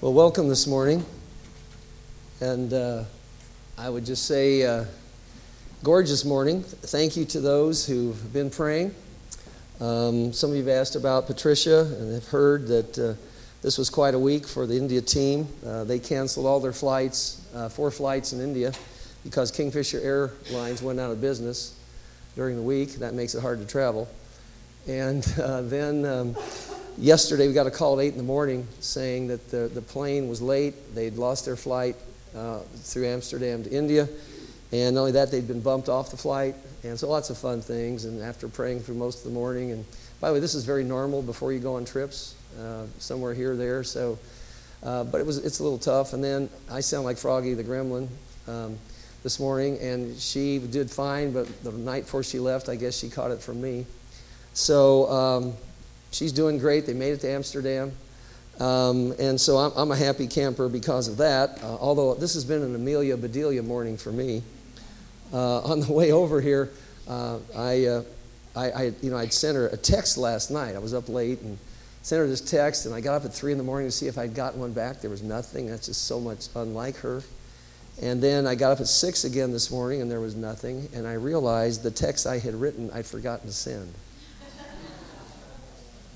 Well, welcome this morning. And uh, I would just say, uh, gorgeous morning. Thank you to those who've been praying. Um, some of you have asked about Patricia and have heard that uh, this was quite a week for the India team. Uh, they canceled all their flights, uh, four flights in India, because Kingfisher Airlines went out of business during the week. That makes it hard to travel. And uh, then um, yesterday we got a call at 8 in the morning saying that the, the plane was late. They'd lost their flight uh, through Amsterdam to India. And not only that, they'd been bumped off the flight. And so lots of fun things. And after praying through most of the morning, and by the way, this is very normal before you go on trips, uh, somewhere here or there. So, uh, but it was it's a little tough. And then I sound like Froggy the Gremlin um, this morning, and she did fine. But the night before she left, I guess she caught it from me. So um, she's doing great. They made it to Amsterdam. Um, and so I'm, I'm, a happy camper because of that. Uh, although this has been an Amelia Bedelia morning for me. Uh, on the way over here, uh, I, uh, I, I, you know, I'd sent her a text last night. I was up late and sent her this text, and I got up at three in the morning to see if I'd gotten one back. There was nothing. That's just so much unlike her. And then I got up at six again this morning, and there was nothing. And I realized the text I had written I'd forgotten to send.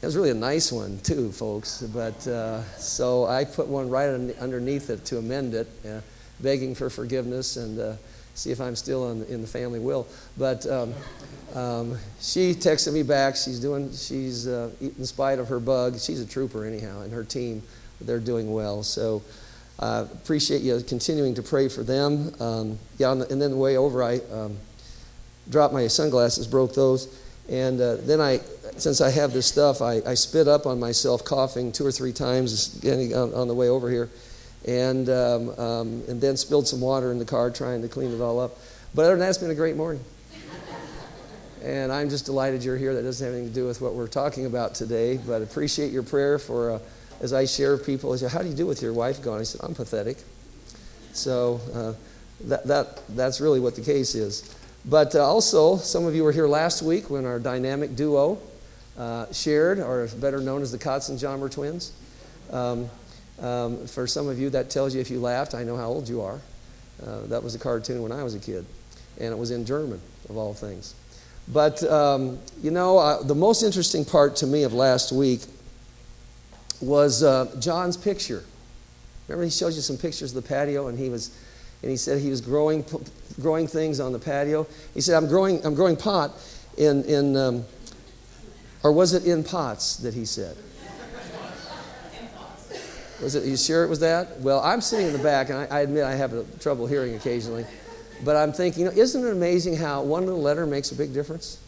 It was really a nice one, too, folks. But uh, so I put one right underneath it to amend it, uh, begging for forgiveness and uh, see if I'm still in, in the family will. But um, um, she texted me back. She's doing, she's, uh, in spite of her bug, she's a trooper anyhow, and her team, they're doing well. So I appreciate you continuing to pray for them. Um, yeah, and then the way over, I um, dropped my sunglasses, broke those. And uh, then I, since I have this stuff, I, I spit up on myself, coughing two or three times on, on the way over here, and um, um, and then spilled some water in the car trying to clean it all up. But other than that, it's been a great morning. and I'm just delighted you're here. That doesn't have anything to do with what we're talking about today, but appreciate your prayer for uh, as I share with people. I say, "How do you do with your wife gone?" I said, "I'm pathetic." So uh, that that that's really what the case is. But uh, also, some of you were here last week when our dynamic duo uh, shared, or better known as the Katzenjammer twins. Um, um, for some of you, that tells you if you laughed, I know how old you are. Uh, that was a cartoon when I was a kid, and it was in German, of all things. But, um, you know, uh, the most interesting part to me of last week was uh, John's picture. Remember, he showed you some pictures of the patio, and he was and he said he was growing, growing things on the patio. He said, I'm growing, I'm growing pot in, in um, or was it in pots that he said? Was it, you sure it was that? Well, I'm sitting in the back, and I, I admit I have a, trouble hearing occasionally. But I'm thinking, you know, isn't it amazing how one little letter makes a big difference?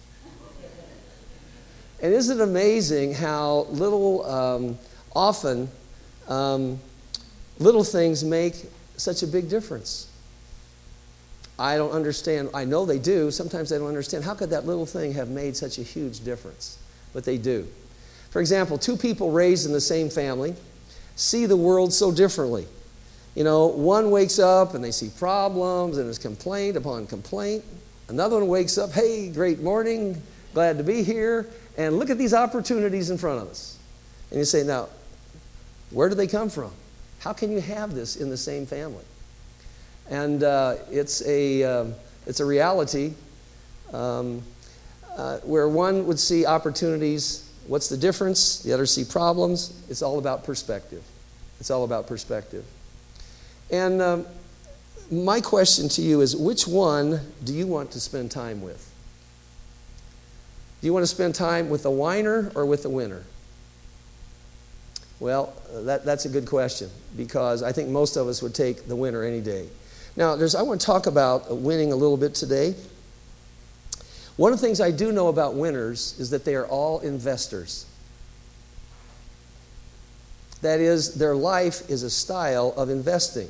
And isn't it amazing how little, um, often, um, little things make such a big difference? I don't understand. I know they do. Sometimes I don't understand. How could that little thing have made such a huge difference? But they do. For example, two people raised in the same family see the world so differently. You know, one wakes up and they see problems and there's complaint upon complaint. Another one wakes up, hey, great morning, glad to be here, and look at these opportunities in front of us. And you say, now, where do they come from? How can you have this in the same family? And uh, it's, a, uh, it's a reality um, uh, where one would see opportunities. What's the difference? The other see problems. It's all about perspective. It's all about perspective. And um, my question to you is which one do you want to spend time with? Do you want to spend time with the whiner or with the winner? Well, that, that's a good question because I think most of us would take the winner any day. Now, I want to talk about winning a little bit today. One of the things I do know about winners is that they are all investors. That is, their life is a style of investing.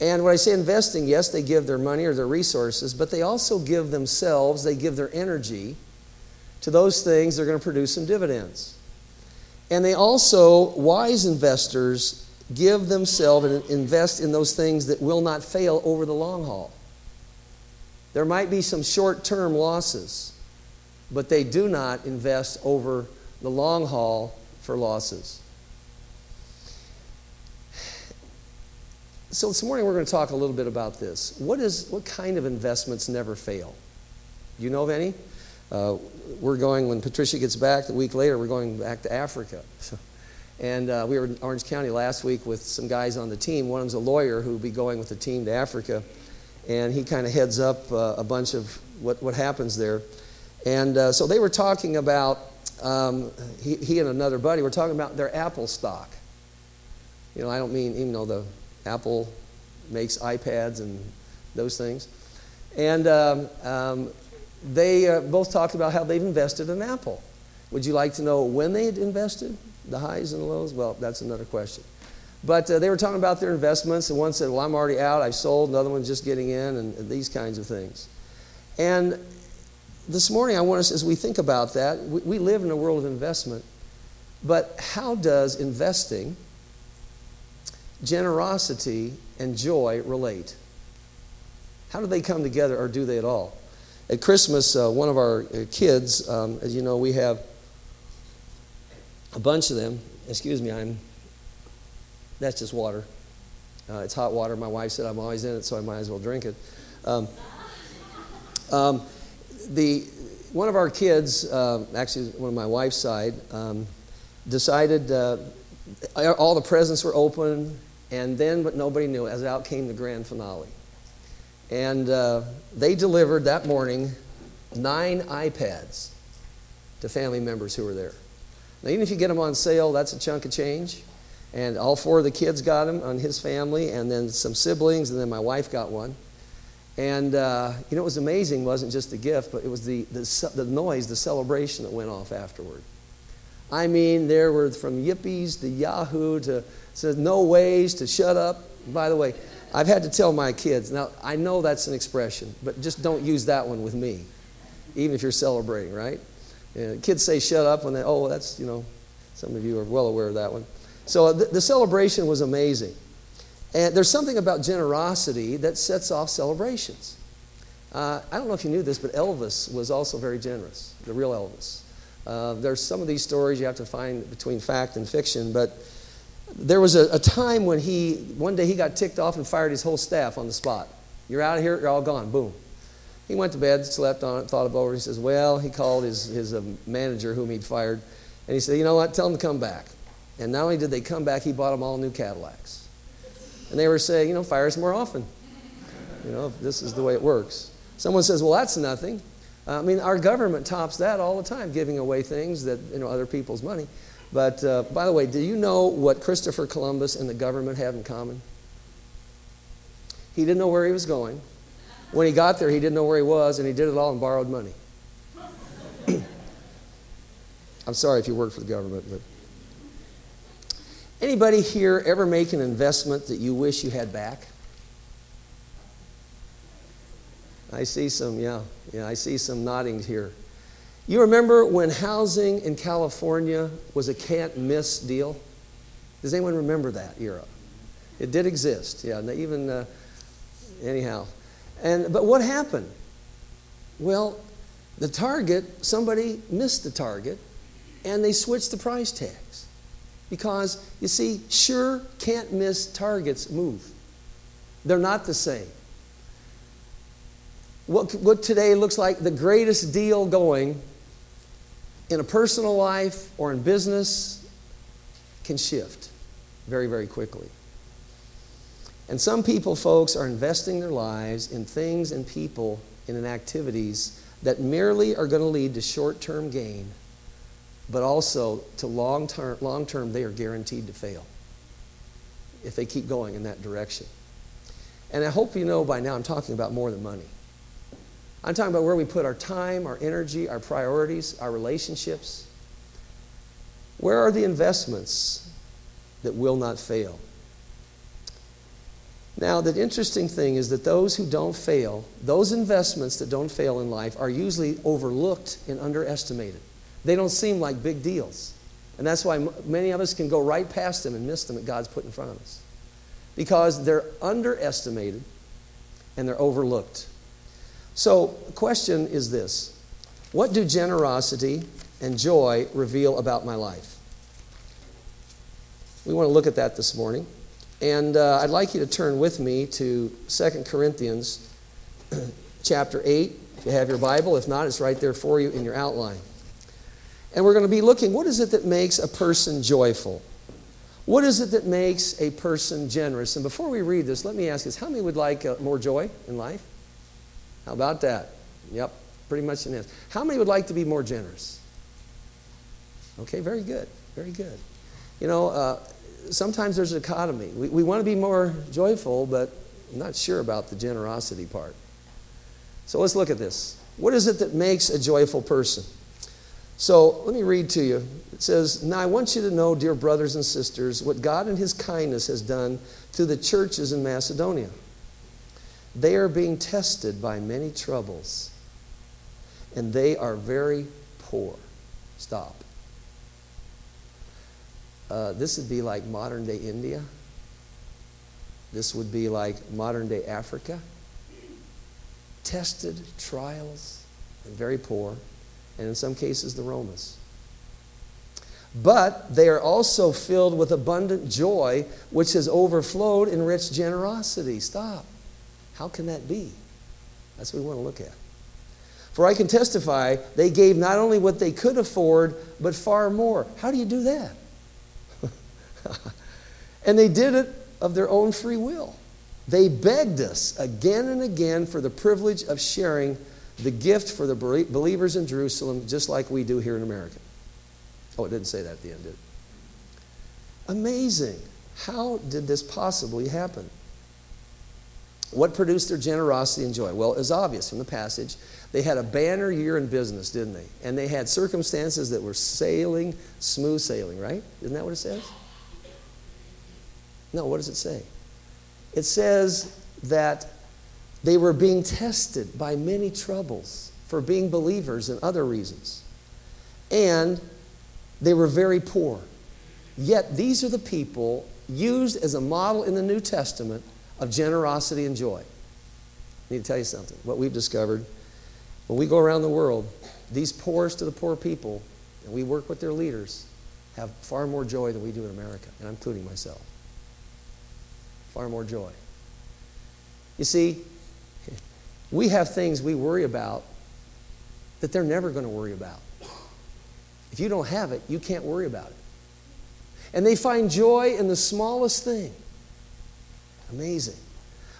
And when I say investing, yes, they give their money or their resources, but they also give themselves, they give their energy to those things that are going to produce some dividends. And they also, wise investors, give themselves and invest in those things that will not fail over the long haul. There might be some short term losses, but they do not invest over the long haul for losses. So this morning we're going to talk a little bit about this. What is what kind of investments never fail? Do you know of any? Uh, we're going when Patricia gets back the week later. We're going back to Africa. and uh, we were in Orange County last week with some guys on the team. One of them's a lawyer who will be going with the team to Africa, and he kind of heads up uh, a bunch of what what happens there. And uh, so they were talking about um, he, he and another buddy were talking about their Apple stock. You know, I don't mean even though the Apple makes iPads and those things. And um, um, they uh, both talked about how they've invested in Apple. Would you like to know when they had invested, the highs and the lows? Well, that's another question. But uh, they were talking about their investments, and one said, Well, I'm already out, I've sold, another one's just getting in, and, and these kinds of things. And this morning, I want us, as we think about that, we, we live in a world of investment, but how does investing generosity and joy relate? How do they come together, or do they at all? At Christmas, uh, one of our uh, kids, um, as you know, we have a bunch of them. Excuse me, I'm. That's just water. Uh, it's hot water. My wife said I'm always in it, so I might as well drink it. Um, um, the one of our kids, uh, actually one of my wife's side, um, decided uh, all the presents were open. And then, but nobody knew, as out came the grand finale. And uh, they delivered that morning nine iPads to family members who were there. Now, even if you get them on sale, that's a chunk of change. And all four of the kids got them on his family, and then some siblings, and then my wife got one. And uh, you know, it was amazing, it wasn't just the gift, but it was the, the, the noise, the celebration that went off afterward. I mean, there were from yippies to Yahoo to says no ways to shut up. By the way, I've had to tell my kids, now I know that's an expression, but just don't use that one with me, even if you're celebrating, right? kids say shut up when they, oh, that's, you know, some of you are well aware of that one. So the, the celebration was amazing. And there's something about generosity that sets off celebrations. Uh, I don't know if you knew this, but Elvis was also very generous, the real Elvis. Uh, there's some of these stories you have to find between fact and fiction, but there was a, a, time when he, one day he got ticked off and fired his whole staff on the spot. You're out of here, you're all gone, boom. He went to bed, slept on it, thought it over. He says, Well, he called his, his uh, manager, whom he'd fired, and he said, You know what, tell them to come back. And not only did they come back, he bought them all new Cadillacs. And they were saying, You know, fire us more often. You know, this is the way it works. Someone says, Well, that's nothing. I mean, our government tops that all the time, giving away things that, you know, other people's money. But uh, by the way, do you know what Christopher Columbus and the government have in common? He didn't know where he was going. When he got there, he didn't know where he was, and he did it all in borrowed money. I'm sorry if you work for the government, but. Anybody here ever make an investment that you wish you had back? I see some, yeah, yeah, I see some nodding here. You remember when housing in California was a can't miss deal? Does anyone remember that era? It did exist, yeah, even, uh, anyhow. And, but what happened? Well, the target, somebody missed the target, and they switched the price tags. Because, you see, sure, can't miss targets move. They're not the same what, what today looks like the greatest deal going in a personal life or in business can shift very, very quickly. And some people, folks, are investing their lives in things and people and in activities that merely are going to lead to short term gain, but also to long term, long term, they are guaranteed to fail if they keep going in that direction. And I hope you know by now I'm talking about more than money. I'm talking about where we put our time, our energy, our priorities, our relationships. Where are the investments that will not fail? Now, the interesting thing is that those who don't fail, those investments that don't fail in life, are usually overlooked and underestimated. They don't seem like big deals. And that's why many of us can go right past them and miss them that God's put in front of us. Because they're underestimated and they're overlooked. So, the question is this What do generosity and joy reveal about my life? We want to look at that this morning. And uh, I'd like you to turn with me to 2 Corinthians chapter 8, if you have your Bible. If not, it's right there for you in your outline. And we're going to be looking what is it that makes a person joyful? What is it that makes a person generous? And before we read this, let me ask this how many would like uh, more joy in life? How about that? Yep, pretty much an answer. How many would like to be more generous? Okay, very good, very good. You know, uh, sometimes there's a dichotomy. We, we want to be more joyful, but I'm not sure about the generosity part. So let's look at this. What is it that makes a joyful person? So let me read to you. It says, Now I want you to know, dear brothers and sisters, what God in His kindness has done to the churches in Macedonia. They are being tested by many troubles, and they are very poor. Stop. Uh, this would be like modern day India. This would be like modern day Africa. Tested, trials, and very poor and in some cases the Romans. But they are also filled with abundant joy, which has overflowed in rich generosity. Stop. How can that be? That's what we want to look at. For I can testify, they gave not only what they could afford, but far more. How do you do that? and they did it of their own free will. They begged us again and again for the privilege of sharing the gift for the believers in Jerusalem, just like we do here in America. Oh, it didn't say that at the end, did it? Amazing. How did this possibly happen? What produced their generosity and joy? Well, it's obvious from the passage. They had a banner year in business, didn't they? And they had circumstances that were sailing, smooth sailing, right? Isn't that what it says? No, what does it say? It says that they were being tested by many troubles for being believers and other reasons. And they were very poor. Yet these are the people used as a model in the New Testament of generosity and joy. I need to tell you something. What we've discovered when we go around the world, these poorest to the poor people, and we work with their leaders, have far more joy than we do in America, and I'm including myself. Far more joy. You see, we have things we worry about that they're never going to worry about. If you don't have it, you can't worry about it. And they find joy in the smallest thing. Amazing.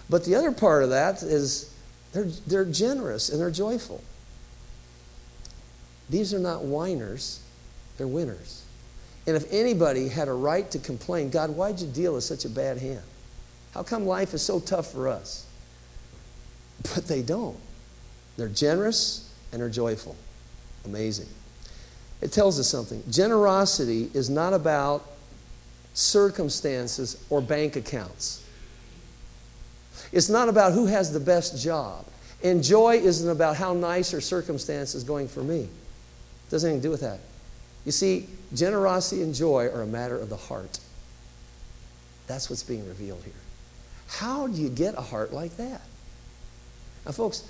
But the other part of that is they're, they're generous and they're joyful. These are not whiners, they're winners. And if anybody had a right to complain, God, why'd you deal us such a bad hand? How come life is so tough for us? But they don't. They're generous and they're joyful. Amazing. It tells us something. Generosity is not about circumstances or bank accounts. It's not about who has the best job. And joy isn't about how nice or circumstances going for me. It doesn't anything to do with that. You see, generosity and joy are a matter of the heart. That's what's being revealed here. How do you get a heart like that? Now, folks,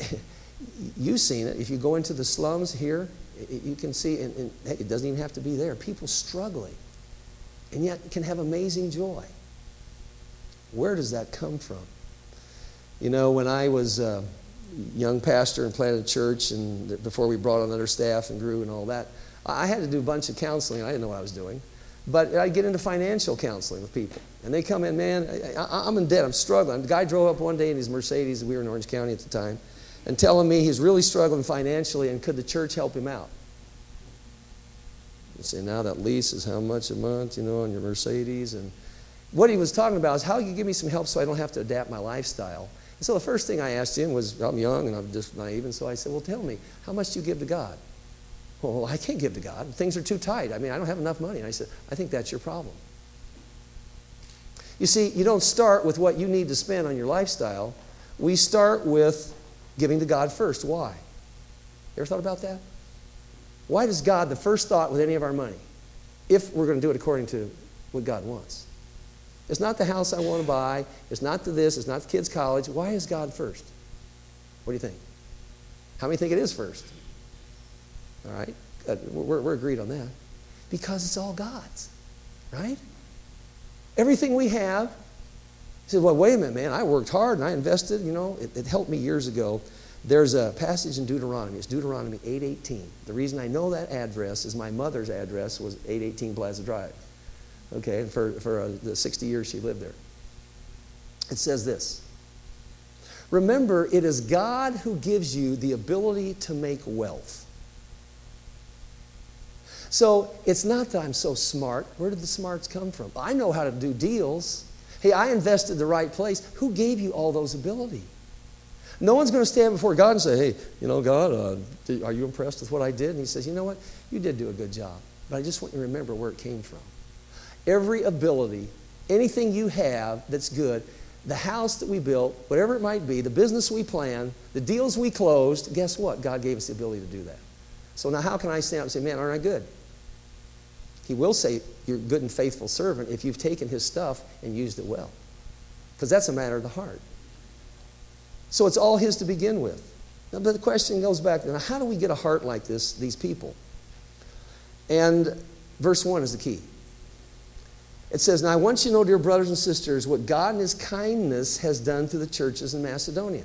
you've seen it. If you go into the slums here, you can see, and, and hey, it doesn't even have to be there, people struggling, and yet can have amazing joy. Where does that come from? You know, when I was a young pastor and planted a church, and before we brought on other staff and grew and all that, I had to do a bunch of counseling. I didn't know what I was doing. But I'd get into financial counseling with people. And they come in, man, I, am in debt. I'm struggling. The guy drove up one day in his Mercedes. We were in Orange County at the time. And telling me he's really struggling financially and could the church help him out? You say, now that lease is how much a month, you know, on your Mercedes. And what he was talking about is how you give me some help so I don't have to adapt my lifestyle. And so the first thing I asked him was, I'm young and I'm just naive. And so I said, well, tell me, how much do you give to God? Well, I can't give to God. Things are too tight. I mean, I don't have enough money. And I said, I think that's your problem. You see, you don't start with what you need to spend on your lifestyle. We start with giving to God first. Why? You ever thought about that? Why does God the first thought with any of our money? If we're going to do it according to what God wants. It's not the house I want to buy. It's not the this. It's not the kids' college. Why is God first? What do you think? How many think it is first? All right? Uh, we're, we're agreed on that. Because it's all God's, right? Everything we have. He said, well, wait a minute, man. I worked hard and I invested. You know, it, it helped me years ago. There's a passage in Deuteronomy. It's Deuteronomy 8.18. The reason I know that address is my mother's address was 818 Plaza Drive. Okay, for, for uh, the 60 years she lived there. It says this Remember, it is God who gives you the ability to make wealth. So it's not that I'm so smart. Where did the smarts come from? I know how to do deals. Hey, I invested the right place. Who gave you all those ability? No one's going to stand before God and say, hey, you know, God, uh, are you impressed with what I did? And he says, you know what? You did do a good job. But I just want you to remember where it came from. Every ability, anything you have that's good, the house that we built, whatever it might be, the business we planned, the deals we closed, guess what? God gave us the ability to do that. So now how can I stand up and say, man, aren't I good? He will say, you're good and faithful servant if you've taken his stuff and used it well. Because that's a matter of the heart. So it's all his to begin with. Now, but the question goes back, now how do we get a heart like this, these people? And verse 1 is the key. It says, Now I want you to know, dear brothers and sisters, what God in His kindness has done to the churches in Macedonia.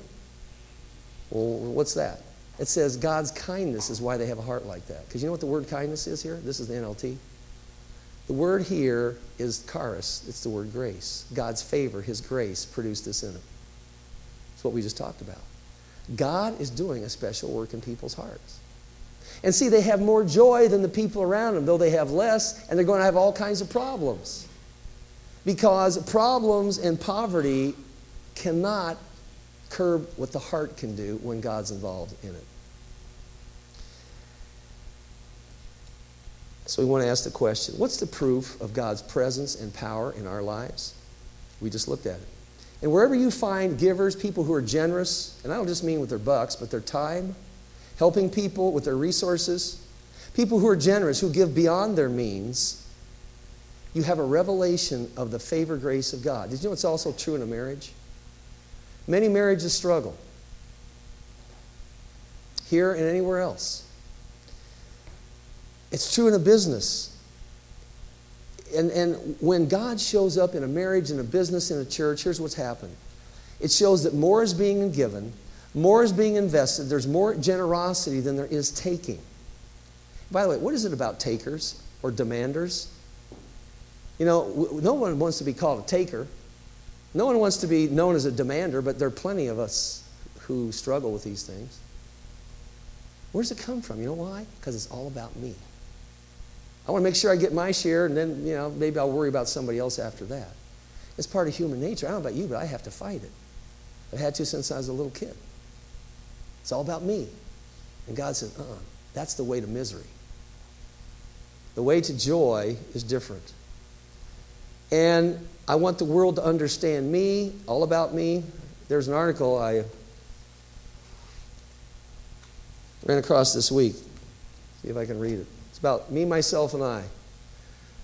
Well, what's that? It says God's kindness is why they have a heart like that. Because you know what the word kindness is here? This is the NLT. The word here is charis. It's the word grace. God's favor, His grace, produced this in them. It's what we just talked about. God is doing a special work in people's hearts. And see, they have more joy than the people around them, though they have less, and they're going to have all kinds of problems. Because problems and poverty cannot curb what the heart can do when God's involved in it. So we want to ask the question what's the proof of God's presence and power in our lives? We just looked at it. And wherever you find givers, people who are generous, and I don't just mean with their bucks, but their time, helping people with their resources, people who are generous, who give beyond their means, you have a revelation of the favor grace of God. Did you know it's also true in a marriage? Many marriages struggle. Here and anywhere else. It's true in a business. And, and when God shows up in a marriage, in a business, in a church, here's what's happened it shows that more is being given, more is being invested, there's more generosity than there is taking. By the way, what is it about takers or demanders? You know, no one wants to be called a taker. No one wants to be known as a demander, but there are plenty of us who struggle with these things. Where does it come from? You know why? Because it's all about me. I want to make sure I get my share, and then, you know, maybe I'll worry about somebody else after that. It's part of human nature. I don't know about you, but I have to fight it. I've had to since I was a little kid. It's all about me. And God says, uh uh-uh, that's the way to misery. The way to joy is different. And I want the world to understand me, all about me. There's an article I ran across this week. See if I can read it. It's about me, myself, and I.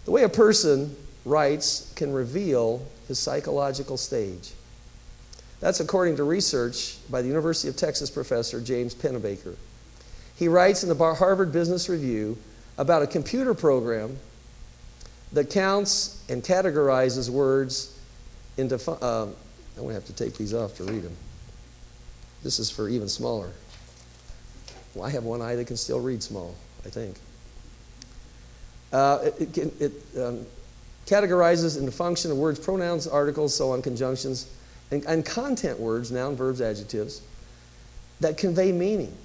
The way a person writes can reveal his psychological stage. That's according to research by the University of Texas professor James Pennebaker. He writes in the Harvard Business Review about a computer program that counts and categorizes words into. Uh, I'm going to have to take these off to read them. This is for even smaller. Well, I have one eye that can still read small, I think. Uh, it, it, it um, categorizes into function of words, pronouns, articles, so on, conjunctions, and, and content words, noun, verbs, adjectives, that convey meaning.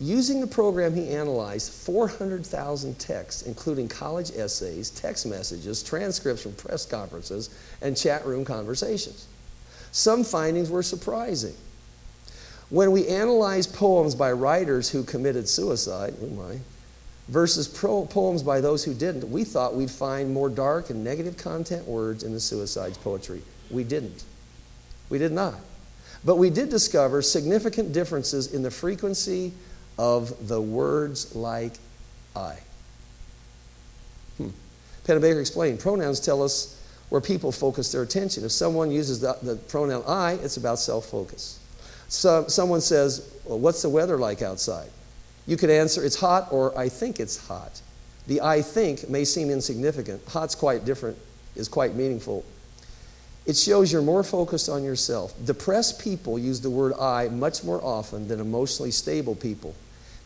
Using the program, he analyzed 400,000 texts, including college essays, text messages, transcripts from press conferences, and chat room conversations. Some findings were surprising. When we analyzed poems by writers who committed suicide, oh my, versus pro- poems by those who didn't, we thought we'd find more dark and negative content words in the suicide's poetry. We didn't. We did not. But we did discover significant differences in the frequency of the words like I. Hmm. Pennebaker explained pronouns tell us where people focus their attention. If someone uses the, the pronoun I, it's about self focus. So, someone says, well, What's the weather like outside? You could answer, it's hot or I think it's hot. The I think may seem insignificant. Hot's quite different, is quite meaningful. It shows you're more focused on yourself. Depressed people use the word I much more often than emotionally stable people.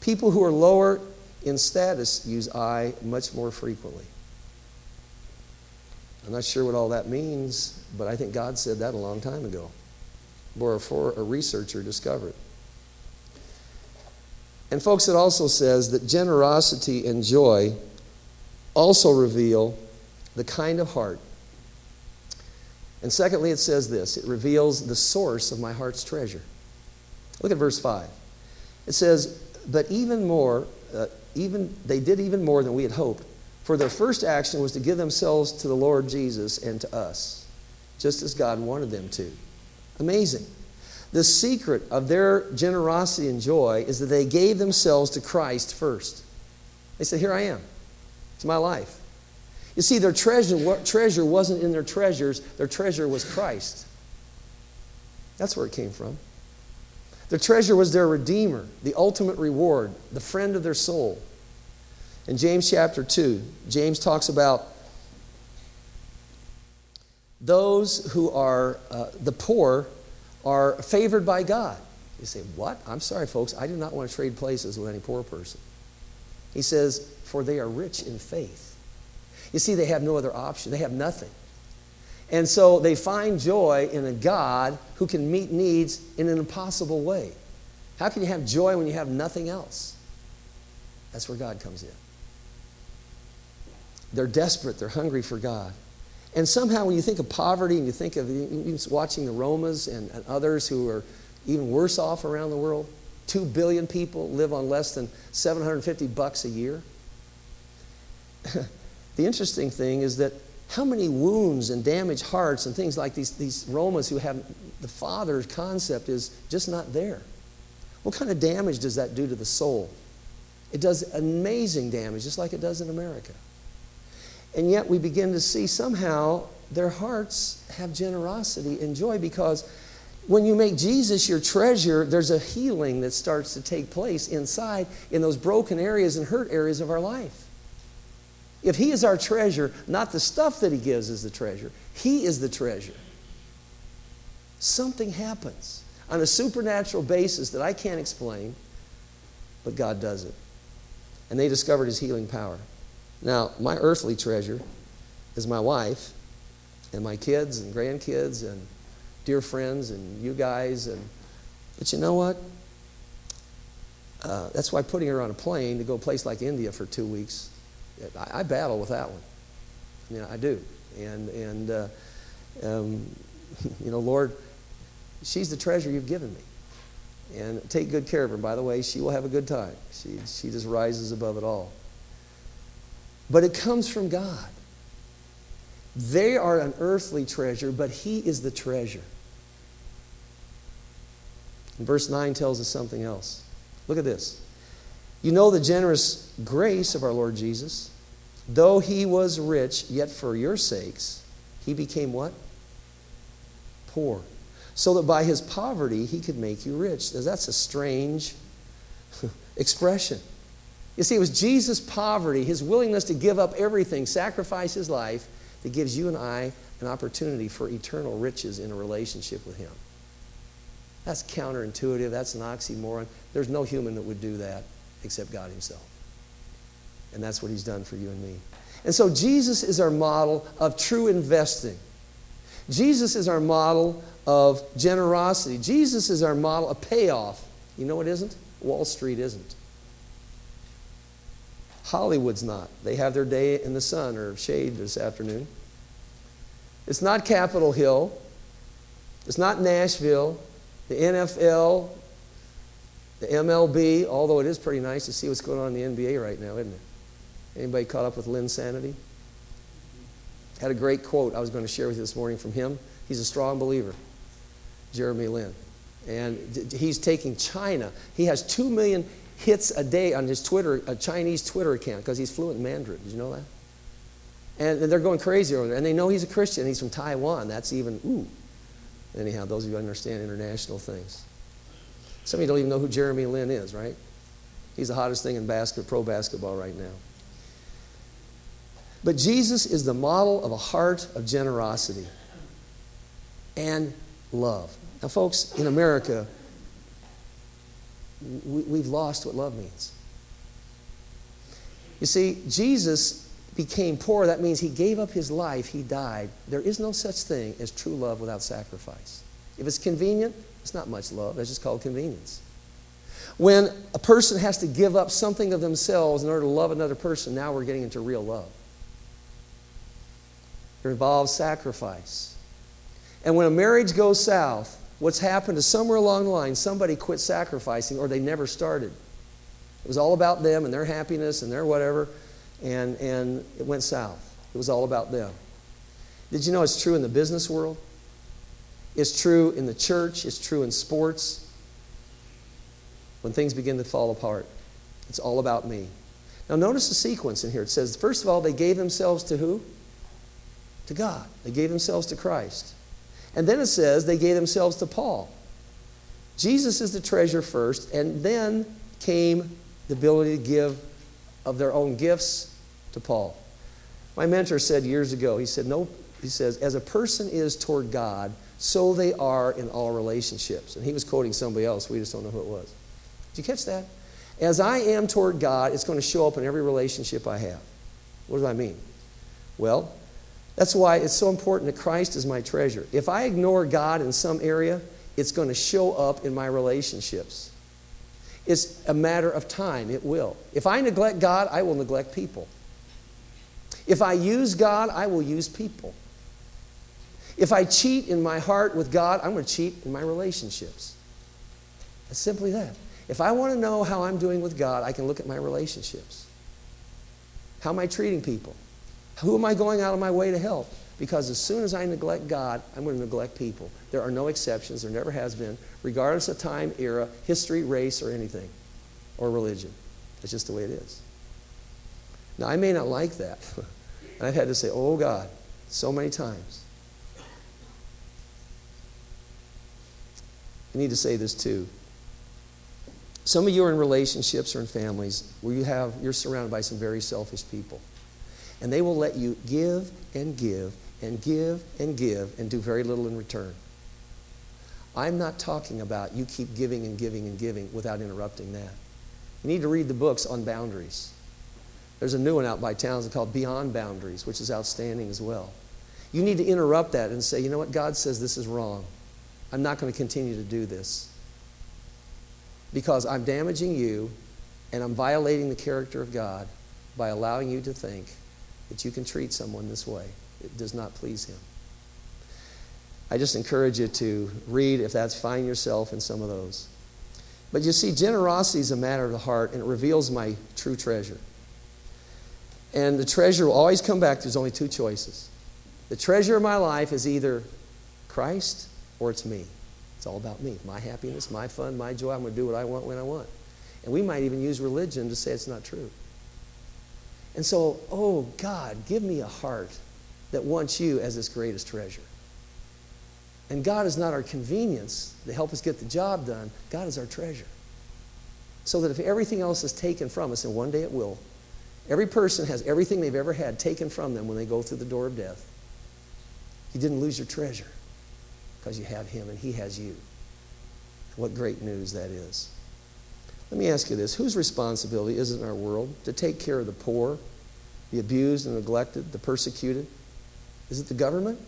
People who are lower in status use I much more frequently. I'm not sure what all that means, but I think God said that a long time ago, or for a researcher discovered. And, folks, it also says that generosity and joy also reveal the kind of heart. And secondly, it says this it reveals the source of my heart's treasure. Look at verse 5. It says, But even more, uh, even, they did even more than we had hoped. For their first action was to give themselves to the Lord Jesus and to us, just as God wanted them to. Amazing. The secret of their generosity and joy is that they gave themselves to Christ first. They said, Here I am. It's my life. You see, their treasure, treasure wasn't in their treasures, their treasure was Christ. That's where it came from. Their treasure was their Redeemer, the ultimate reward, the friend of their soul. In James chapter 2, James talks about those who are uh, the poor are favored by God. You say, What? I'm sorry, folks. I do not want to trade places with any poor person. He says, For they are rich in faith. You see, they have no other option, they have nothing. And so they find joy in a God who can meet needs in an impossible way. How can you have joy when you have nothing else? That's where God comes in. They're desperate, they're hungry for God. And somehow, when you think of poverty and you think of watching the Romas and, and others who are even worse off around the world, two billion people live on less than 750 bucks a year. the interesting thing is that how many wounds and damaged hearts and things like these, these Romas who have the Father's concept is just not there. What kind of damage does that do to the soul? It does amazing damage, just like it does in America. And yet we begin to see somehow their hearts have generosity and joy because when you make Jesus your treasure, there's a healing that starts to take place inside in those broken areas and hurt areas of our life. If He is our treasure, not the stuff that He gives is the treasure, He is the treasure. Something happens on a supernatural basis that I can't explain, but God does it. And they discovered His healing power. Now, my earthly treasure is my wife and my kids and grandkids and dear friends and you guys. And, but you know what? Uh, that's why putting her on a plane to go a place like India for two weeks, I, I battle with that one. You know, I do. And, and uh, um, you know, Lord, she's the treasure you've given me. And take good care of her. By the way, she will have a good time. She, she just rises above it all. But it comes from God. They are an earthly treasure, but He is the treasure. And verse 9 tells us something else. Look at this. You know the generous grace of our Lord Jesus. Though he was rich, yet for your sakes, he became what? Poor. So that by his poverty, he could make you rich. That's a strange expression. You see, it was Jesus' poverty, his willingness to give up everything, sacrifice his life, that gives you and I an opportunity for eternal riches in a relationship with him. That's counterintuitive. That's an oxymoron. There's no human that would do that except God himself. And that's what he's done for you and me. And so Jesus is our model of true investing. Jesus is our model of generosity. Jesus is our model of payoff. You know what isn't? Wall Street isn't. Hollywood's not. They have their day in the sun or shade this afternoon. It's not Capitol Hill. It's not Nashville, the NFL, the MLB, although it is pretty nice to see what's going on in the NBA right now, isn't it? Anybody caught up with Linsanity? Had a great quote I was going to share with you this morning from him. He's a strong believer, Jeremy Lin. And he's taking China. He has 2 million hits a day on his Twitter, a Chinese Twitter account, because he's fluent in Mandarin. Did you know that? And, and they're going crazy over there. And they know he's a Christian. He's from Taiwan. That's even, ooh. Anyhow, those of you who understand international things. Some of you don't even know who Jeremy Lin is, right? He's the hottest thing in basket, pro basketball right now. But Jesus is the model of a heart of generosity and love. Now, folks, in America, we, have lost what love means. You see, Jesus became poor. That means he gave up his life, he died. There is no such thing as true love without sacrifice. If it's convenient, it's not much love. That's just called convenience. When a person has to give up something of themselves in order to love another person, now we're getting into real love. It involves sacrifice. And when a marriage goes south, what's happened is somewhere along the line, somebody quit sacrificing or they never started. It was all about them and their happiness and their whatever, and, and it went south. It was all about them. Did you know it's true in the business world? It's true in the church, it's true in sports. When things begin to fall apart, it's all about me. Now, notice the sequence in here. It says, first of all, they gave themselves to who? To God. They gave themselves to Christ. And then it says they gave themselves to Paul. Jesus is the treasure first, and then came the ability to give of their own gifts to Paul. My mentor said years ago, he said, No, he says, as a person is toward God, so they are in all relationships. And he was quoting somebody else, we just don't know who it was. Did you catch that? As I am toward God, it's going to show up in every relationship I have. What does that mean? Well, that's why it's so important that Christ is my treasure. If I ignore God in some area, it's going to show up in my relationships. It's a matter of time, it will. If I neglect God, I will neglect people. If I use God, I will use people. If I cheat in my heart with God, I'm going to cheat in my relationships. It's simply that. If I want to know how I'm doing with God, I can look at my relationships. How am I treating people? Who am I going out of my way to help? Because as soon as I neglect God, I'm going to neglect people. There are no exceptions. There never has been, regardless of time, era, history, race, or anything, or religion. It's just the way it is. Now, I may not like that. and I've had to say, oh God, so many times. I need to say this too. Some of you are in relationships or in families where you have, you're surrounded by some very selfish people. And they will let you give and give and give and give and do very little in return. I'm not talking about you keep giving and giving and giving without interrupting that. You need to read the books on boundaries. There's a new one out by Townsend called Beyond Boundaries, which is outstanding as well. You need to interrupt that and say, you know what, God says this is wrong. I'm not going to continue to do this because I'm damaging you and I'm violating the character of God by allowing you to think that you can treat someone this way. It does not please Him. I just encourage you to read, if that's, find yourself in some of those. But you see, generosity is a matter of the heart, and it reveals my true treasure. And the treasure will always come back. There's only two choices. The treasure of my life is either Christ or it's me. It's all about me. My happiness, my fun, my joy. I'm going to do what I want when I want. And we might even use religion to say it's not true. And so, oh God, give me a heart that wants you as its greatest treasure. And God is not our convenience to help us get the job done. God is our treasure. So that if everything else is taken from us, and one day it will, every person has everything they've ever had taken from them when they go through the door of death. You didn't lose your treasure because you have Him and He has you. What great news that is. Let me ask you this whose responsibility is it in our world to take care of the poor, the abused and neglected, the persecuted? Is it the government?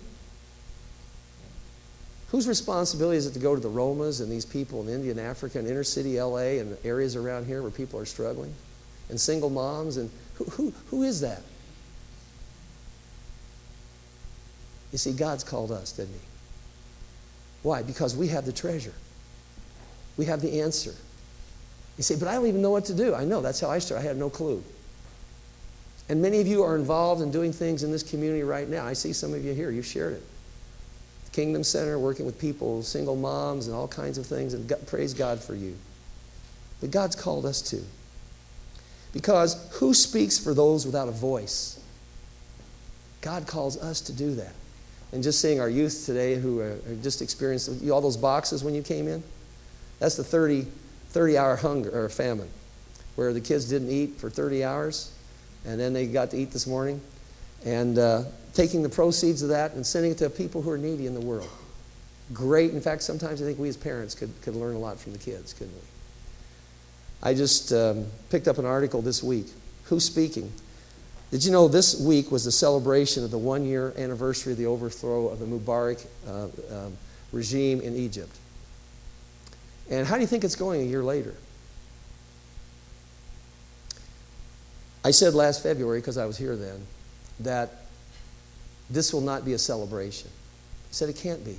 Whose responsibility is it to go to the Romas and these people in India and Africa and inner city LA and areas around here where people are struggling? And single moms? And who, who, who is that? You see, God's called us, didn't He? Why? Because we have the treasure, we have the answer. You say, but I don't even know what to do. I know, that's how I started. I had no clue. And many of you are involved in doing things in this community right now. I see some of you here, you've shared it. Kingdom Center, working with people, single moms, and all kinds of things, and God, praise God for you. But God's called us to. Because who speaks for those without a voice? God calls us to do that. And just seeing our youth today who are, just experienced all those boxes when you came in, that's the 30, 30 hour hunger or famine. where the kids didn't eat for 30 hours, and then they got to eat this morning, and uh, taking the proceeds of that and sending it to people who are needy in the world. Great. In fact, sometimes I think we as parents could, could learn a lot from the kids, couldn't we? I just um, picked up an article this week. Who's speaking? Did you know this week was the celebration of the one year anniversary of the overthrow of the Mubarak uh, um, regime in Egypt? And how do you think it's going a year later? I said last February, because I was here then, that this will not be a celebration. I said it can't be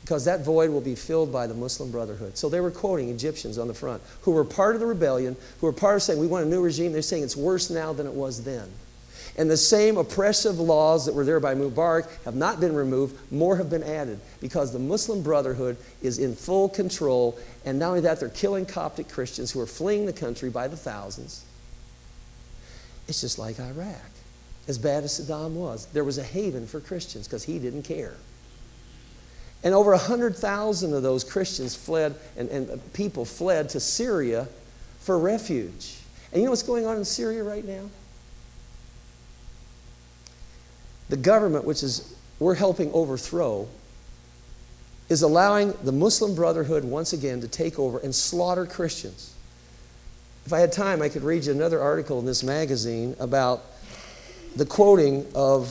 because that void will be filled by the Muslim Brotherhood. So they were quoting Egyptians on the front who were part of the rebellion, who were part of saying, We want a new regime. They're saying it's worse now than it was then. And the same oppressive laws that were there by Mubarak have not been removed, more have been added because the Muslim Brotherhood is in full control. And not only that, they're killing Coptic Christians who are fleeing the country by the thousands. It's just like Iraq. As bad as Saddam was, there was a haven for Christians because he didn't care. And over 100,000 of those Christians fled, and, and people fled to Syria for refuge. And you know what's going on in Syria right now? The government, which is we're helping overthrow, is allowing the Muslim Brotherhood once again to take over and slaughter Christians. If I had time, I could read you another article in this magazine about the quoting of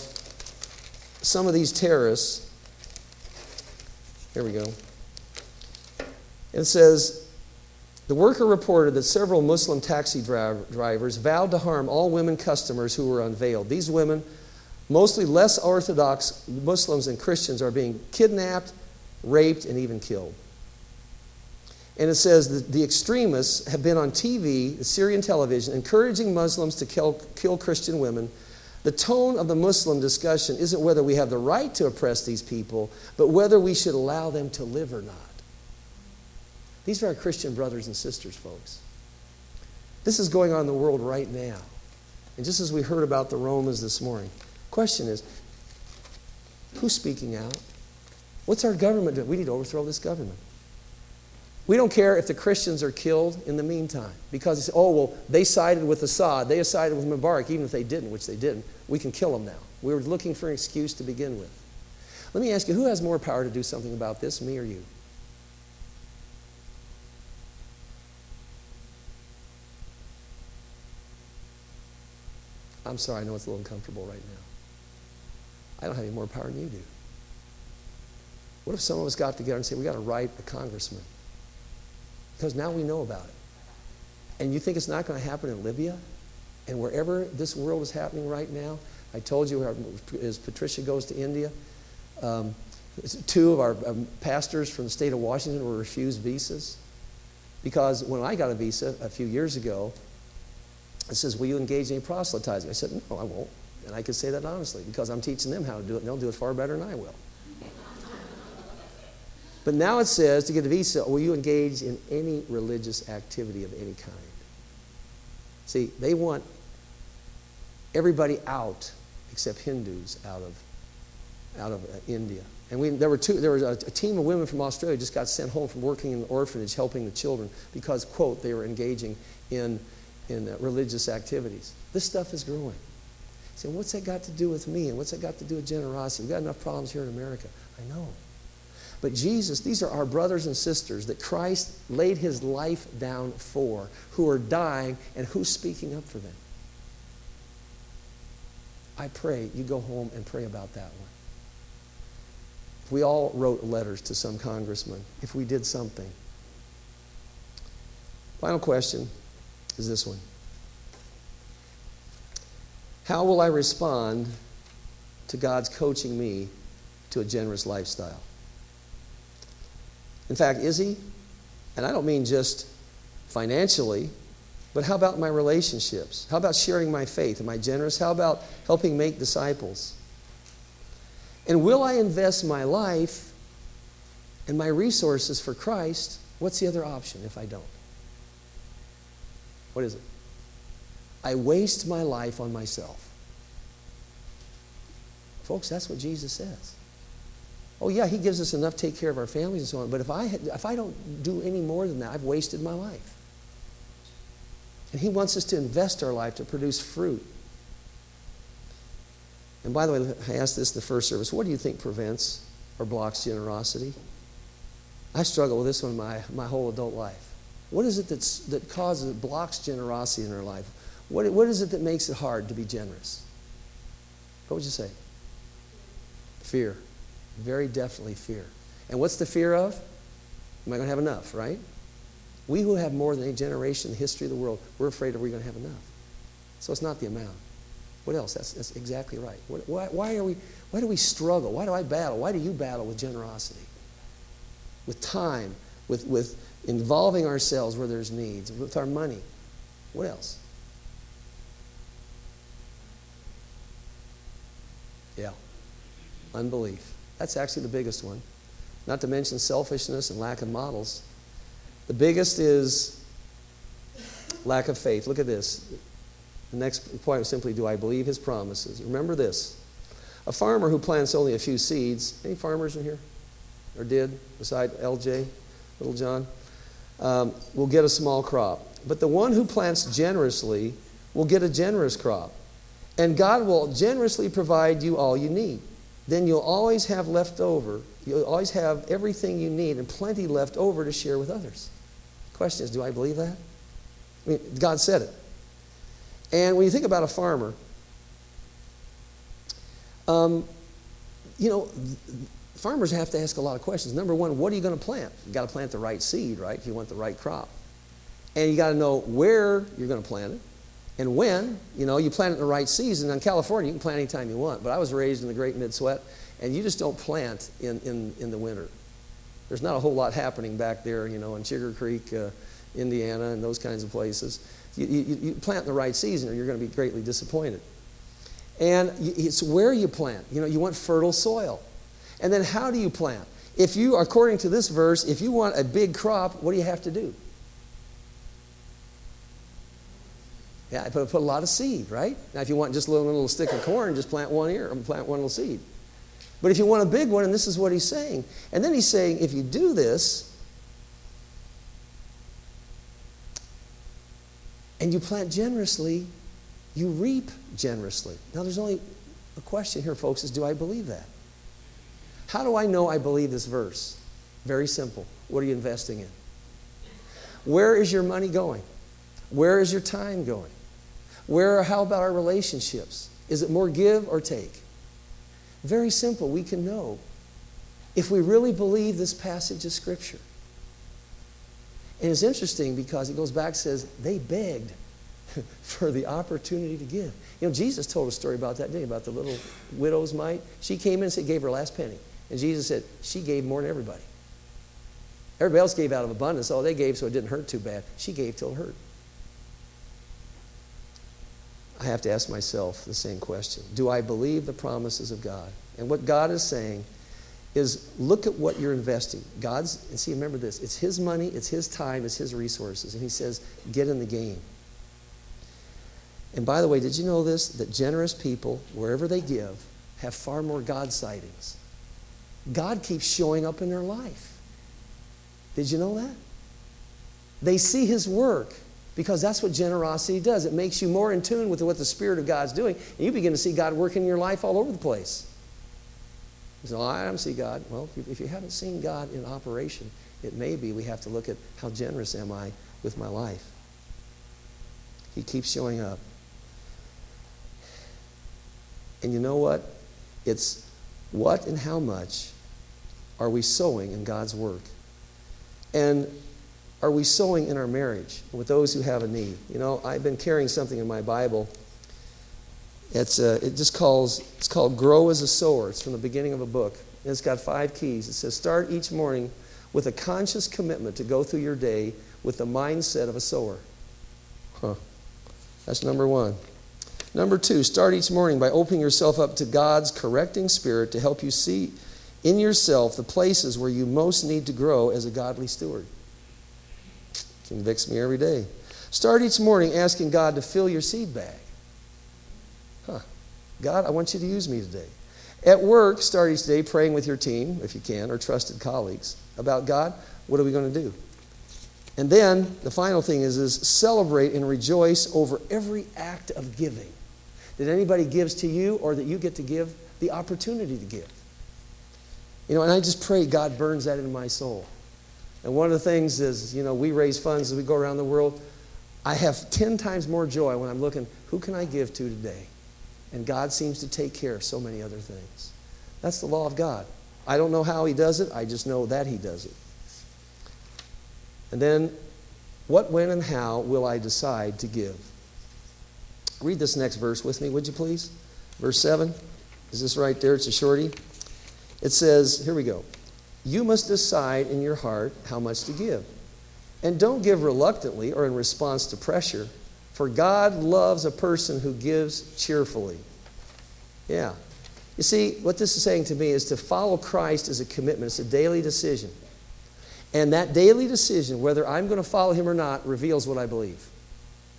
some of these terrorists here we go. It says The worker reported that several Muslim taxi drivers vowed to harm all women customers who were unveiled. These women, mostly less Orthodox Muslims and Christians, are being kidnapped, raped, and even killed. And it says that the extremists have been on TV, Syrian television, encouraging Muslims to kill, kill Christian women the tone of the Muslim discussion isn't whether we have the right to oppress these people, but whether we should allow them to live or not. These are our Christian brothers and sisters, folks. This is going on in the world right now. And just as we heard about the Romans this morning, question is who's speaking out? What's our government doing? We need to overthrow this government. We don't care if the Christians are killed in the meantime because oh, well, they sided with Assad, they sided with Mubarak, even if they didn't, which they didn't. We can kill them now. We were looking for an excuse to begin with. Let me ask you who has more power to do something about this, me or you? I'm sorry, I know it's a little uncomfortable right now. I don't have any more power than you do. What if some of us got together and said, we got to write a congressman? Because now we know about it. And you think it's not going to happen in Libya? And wherever this world is happening right now, I told you as Patricia goes to India, um, two of our um, pastors from the state of Washington were refused visas. Because when I got a visa a few years ago, it says, Will you engage in proselytizing? I said, No, I won't. And I could say that honestly because I'm teaching them how to do it, and they'll do it far better than I will. But now it says to get a visa, will you engage in any religious activity of any kind? See, they want everybody out except Hindus out of, out of uh, India. And we, there, were two, there was a, a, team of women from Australia just got sent home from working in the orphanage helping the children because, quote, they were engaging in, in uh, religious activities. This stuff is growing. So what's that got to do with me? And what's that got to do with generosity? We've got enough problems here in America. I know. But Jesus, these are our brothers and sisters that Christ laid his life down for, who are dying, and who's speaking up for them. I pray you go home and pray about that one. If we all wrote letters to some congressman, if we did something. Final question is this one How will I respond to God's coaching me to a generous lifestyle? In fact, is he? And I don't mean just financially, but how about my relationships? How about sharing my faith? Am I generous? How about helping make disciples? And will I invest my life and my resources for Christ? What's the other option if I don't? What is it? I waste my life on myself. Folks, that's what Jesus says. Oh, yeah, He gives us enough to take care of our families and so on. But if I, if I don't do any more than that, I've wasted my life. And He wants us to invest our life to produce fruit. And by the way, I asked this in the first service what do you think prevents or blocks generosity? I struggle with this one my, my whole adult life. What is it that's, that causes, blocks generosity in our life? What, what is it that makes it hard to be generous? What would you say? Fear. Very definitely fear. And what's the fear of? Am I going to have enough, right? We who have more than any generation in the history of the world, we're afraid are we're going to have enough? So it's not the amount. What else? That's, that's exactly right. Why, why, are we, why do we struggle? Why do I battle? Why do you battle with generosity? With time, with, with involving ourselves where there's needs, with our money. What else? Yeah. Unbelief. That's actually the biggest one. Not to mention selfishness and lack of models. The biggest is lack of faith. Look at this. The next point is simply do I believe his promises? Remember this. A farmer who plants only a few seeds, any farmers in here? Or did, beside LJ, little John? Um, will get a small crop. But the one who plants generously will get a generous crop. And God will generously provide you all you need. Then you'll always have left over. You'll always have everything you need and plenty left over to share with others. Question is, do I believe that? I mean, God said it. And when you think about a farmer, um, you know, farmers have to ask a lot of questions. Number one, what are you going to plant? You've got to plant the right seed, right? If you want the right crop. And you got to know where you're going to plant it and when. You know, you plant it in the right season. In California, you can plant anytime you want. But I was raised in the great Mid-Sweat, and you just don't plant in, in, in the winter. There's not a whole lot happening back there, you know, in Sugar Creek, uh, Indiana, and those kinds of places. You, you, you, plant in the right season, or you're going to be greatly disappointed. And it's where you plant. You know, you want fertile soil. And then how do you plant? If you, according to this verse, if you want a big crop, what do you have to do? Yeah, I put, put a lot of seed, right? Now, if you want just a little, little stick of corn, just plant one ear, or plant one little seed. But if you want a big one, and this is what he's saying, and then he's saying, if you do this, and you plant generously, you reap generously. Now, there's only a question here, folks, is do I believe that? How do I know I believe this verse? Very simple. What are you investing in? Where is your money going? Where is your time going? Where, how about our relationships? Is it more give or take? Very simple. We can know if we really believe this passage of Scripture. And it's interesting because it goes back and says they begged for the opportunity to give. You know, Jesus told a story about that, didn't? About the little widow's mite. She came in and said, gave her last penny. And Jesus said, she gave more than everybody. Everybody else gave out of abundance. Oh, they gave so it didn't hurt too bad. She gave till it hurt. I have to ask myself the same question Do I believe the promises of God? And what God is saying is look at what you're investing. God's, and see, remember this it's His money, it's His time, it's His resources. And He says, get in the game. And by the way, did you know this? That generous people, wherever they give, have far more God sightings. God keeps showing up in their life. Did you know that? They see His work because that's what generosity does. It makes you more in tune with what the Spirit of God's doing, and you begin to see God working in your life all over the place. So oh, I don't see God. Well, if you haven't seen God in operation, it may be we have to look at how generous am I with my life. He keeps showing up. And you know what? It's what and how much are we sowing in God's work? And are we sowing in our marriage with those who have a need? You know, I've been carrying something in my Bible. It's uh, it just calls it's called "Grow as a Sower." It's from the beginning of a book, and it's got five keys. It says, "Start each morning with a conscious commitment to go through your day with the mindset of a sower." Huh? That's number one. Number two, start each morning by opening yourself up to God's correcting spirit to help you see in yourself the places where you most need to grow as a godly steward. Convicts me every day. Start each morning asking God to fill your seed bag. Huh. God, I want you to use me today. At work, start each day praying with your team, if you can, or trusted colleagues, about God, what are we going to do? And then the final thing is, is celebrate and rejoice over every act of giving that anybody gives to you or that you get to give the opportunity to give. You know, and I just pray God burns that into my soul. And one of the things is, you know, we raise funds as we go around the world. I have 10 times more joy when I'm looking, who can I give to today? And God seems to take care of so many other things. That's the law of God. I don't know how He does it, I just know that He does it. And then, what, when, and how will I decide to give? Read this next verse with me, would you please? Verse 7. Is this right there? It's a shorty. It says, here we go. You must decide in your heart how much to give. And don't give reluctantly or in response to pressure, for God loves a person who gives cheerfully. Yeah. You see, what this is saying to me is to follow Christ is a commitment, it's a daily decision. And that daily decision, whether I'm going to follow him or not, reveals what I believe.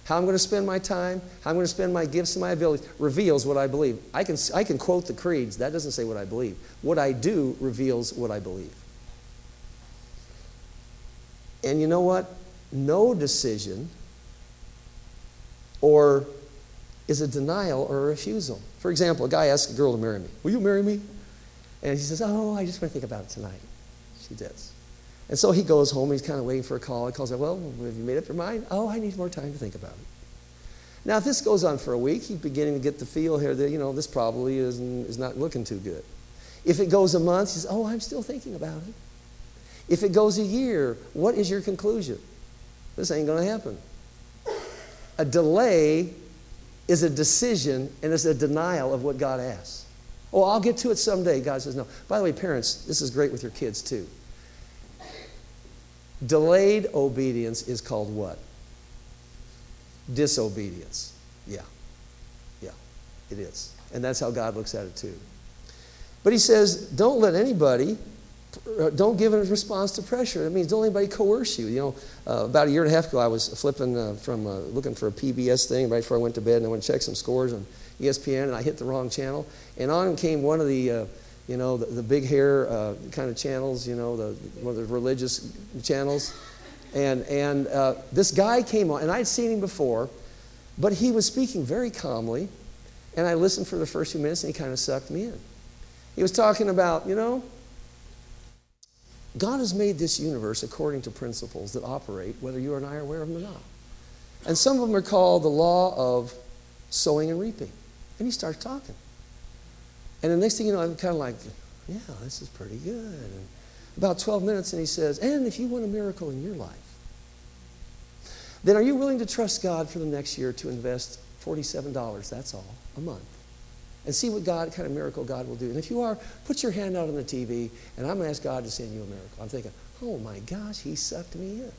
How I'm going to spend my time, how I'm going to spend my gifts and my abilities, reveals what I believe. I can, I can quote the creeds, that doesn't say what I believe. What I do reveals what I believe. And you know what? No decision or is a denial or a refusal. For example, a guy asks a girl to marry me. Will you marry me? And she says, Oh, I just want to think about it tonight. She does. And so he goes home. He's kind of waiting for a call. He calls her, Well, have you made up your mind? Oh, I need more time to think about it. Now, if this goes on for a week, he's beginning to get the feel here that, you know, this probably is, is not looking too good. If it goes a month, he says, Oh, I'm still thinking about it. If it goes a year, what is your conclusion? This ain't going to happen. A delay is a decision and is a denial of what God asks. Oh, I'll get to it someday. God says no. By the way, parents, this is great with your kids too. Delayed obedience is called what? Disobedience. Yeah. Yeah, it is. And that's how God looks at it too. But he says, don't let anybody uh, don't give a response to pressure. That means don't let anybody coerce you. You know, uh, about a year and a half ago, I was flipping uh, from uh, looking for a PBS thing right before I went to bed, and I went to check some scores on ESPN, and I hit the wrong channel. And on came one of the, uh, you know, the, the big hair uh, kind of channels, you know, the, one of the religious channels. And, and this guy came on, and I'd seen him before, but he was speaking very calmly. And I listened for the first few minutes, and he kind of sucked me in. He was talking about, you know, God has made this universe according to principles that operate, whether you and I are aware of them or not. And some of them are called the law of sowing and reaping. And he starts talking. And the next thing you know, I'm kind of like, yeah, this is pretty good. And about 12 minutes, and he says, and if you want a miracle in your life, then are you willing to trust God for the next year to invest $47, that's all, a month? and see what God kind of miracle God will do. And if you are, put your hand out on the TV, and I'm going to ask God to send you a miracle. I'm thinking, oh my gosh, he sucked me in.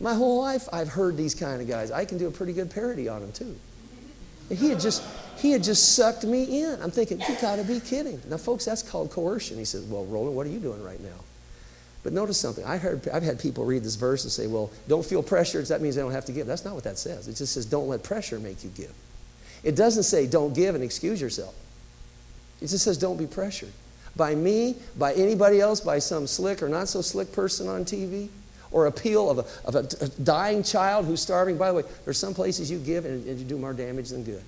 My whole life, I've heard these kind of guys. I can do a pretty good parody on them too. And he had just he had just sucked me in. I'm thinking, you got to be kidding. Now, folks, that's called coercion. He says, well, Roland, what are you doing right now? But notice something. I heard, I've had people read this verse and say, well, don't feel pressured. That means they don't have to give. That's not what that says. It just says, don't let pressure make you give. It doesn't say don't give and excuse yourself. It just says don't be pressured. By me, by anybody else, by some slick or not so slick person on TV, or appeal of a, of a dying child who's starving. By the way, there's some places you give and, and you do more damage than good.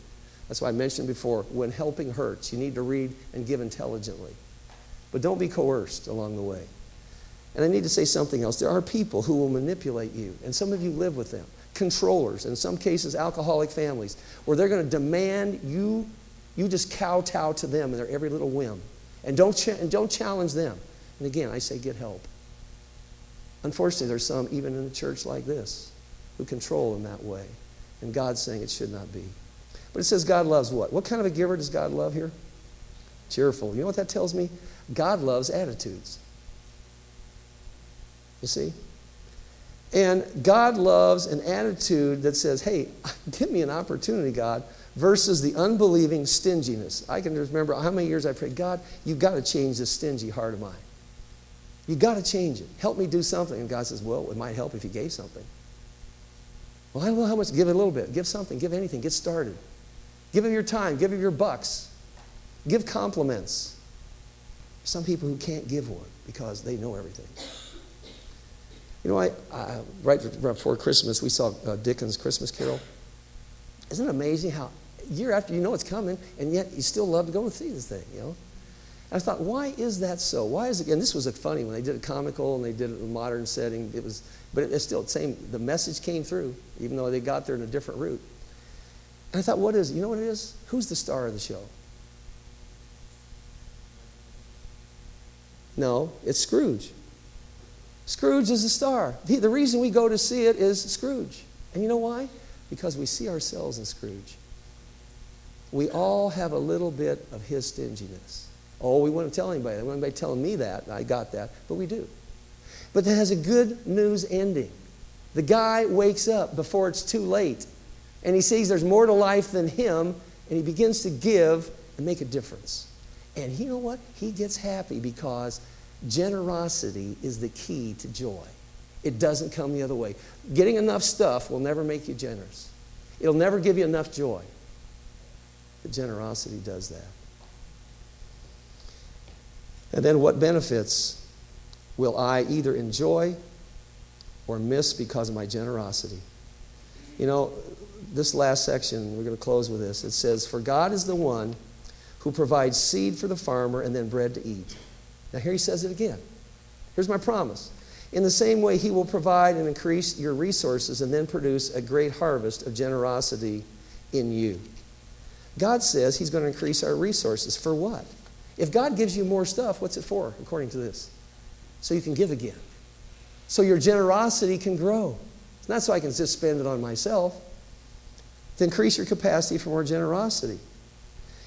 That's why I mentioned before when helping hurts, you need to read and give intelligently. But don't be coerced along the way. And I need to say something else. There are people who will manipulate you, and some of you live with them controllers, in some cases, alcoholic families, where they're going to demand you, you just kowtow to them and their every little whim. And don't, and don't challenge them. And again, I say get help. Unfortunately, there's some, even in a church like this, who control in that way. And God's saying it should not be. But it says God loves what? What kind of a giver does God love here? Cheerful. You know what that tells me? God loves attitudes. You see? And God loves an attitude that says, hey, give me an opportunity, God, versus the unbelieving stinginess. I can remember how many years I prayed, God, you've got to change this stingy heart of mine. You've got to change it. Help me do something. And God says, well, it might help if you gave something. Well, I don't know how much. Give it a little bit. Give something. Give anything. Get started. Give him your time. Give him your bucks. Give compliments. Some people who can't give one because they know everything. You know, I, I right before Christmas, we saw uh, Dickens' Christmas Carol. Isn't it amazing how year after you know it's coming, and yet you still love to go and see this thing, you know? And I thought, why is that so? Why is it? And this was a funny when they did it comical and they did it in a modern setting. It was, but it's still the same. The message came through, even though they got there in a different route. And I thought, what is? it? You know what it is? Who's the star of the show? No, it's Scrooge. Scrooge is the star. The, the reason we go to see it is Scrooge. And you know why? Because we see ourselves in Scrooge. We all have a little bit of his stinginess. Oh, we wouldn't tell anybody. Wouldn't be telling me that. I got that. But we do. But that has a good news ending. The guy wakes up before it's too late. And he sees there's more to life than him. And he begins to give and make a difference. And you know what? He gets happy because generosity is the key to joy. It doesn't come the other way. Getting enough stuff will never make you generous, it'll never give you enough joy. But generosity does that. And then what benefits will I either enjoy or miss because of my generosity? You know, this last section, we're going to close with this. It says, For God is the one who provides seed for the farmer and then bread to eat. Now, here he says it again. Here's my promise. In the same way, he will provide and increase your resources and then produce a great harvest of generosity in you. God says he's going to increase our resources. For what? If God gives you more stuff, what's it for, according to this? So you can give again. So your generosity can grow. It's not so I can just spend it on myself. To increase your capacity for more generosity.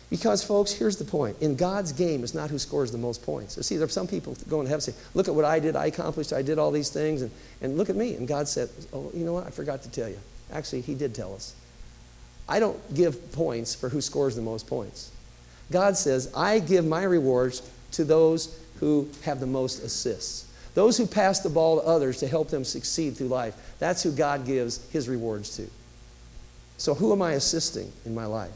Because, folks, here's the point. In God's game, it's not who scores the most points. You see, there are some people going to heaven and say, Look at what I did. I accomplished. I did all these things. And, and look at me. And God said, Oh, you know what? I forgot to tell you. Actually, He did tell us. I don't give points for who scores the most points. God says, I give my rewards to those who have the most assists. Those who pass the ball to others to help them succeed through life. That's who God gives his rewards to. So, who am I assisting in my life?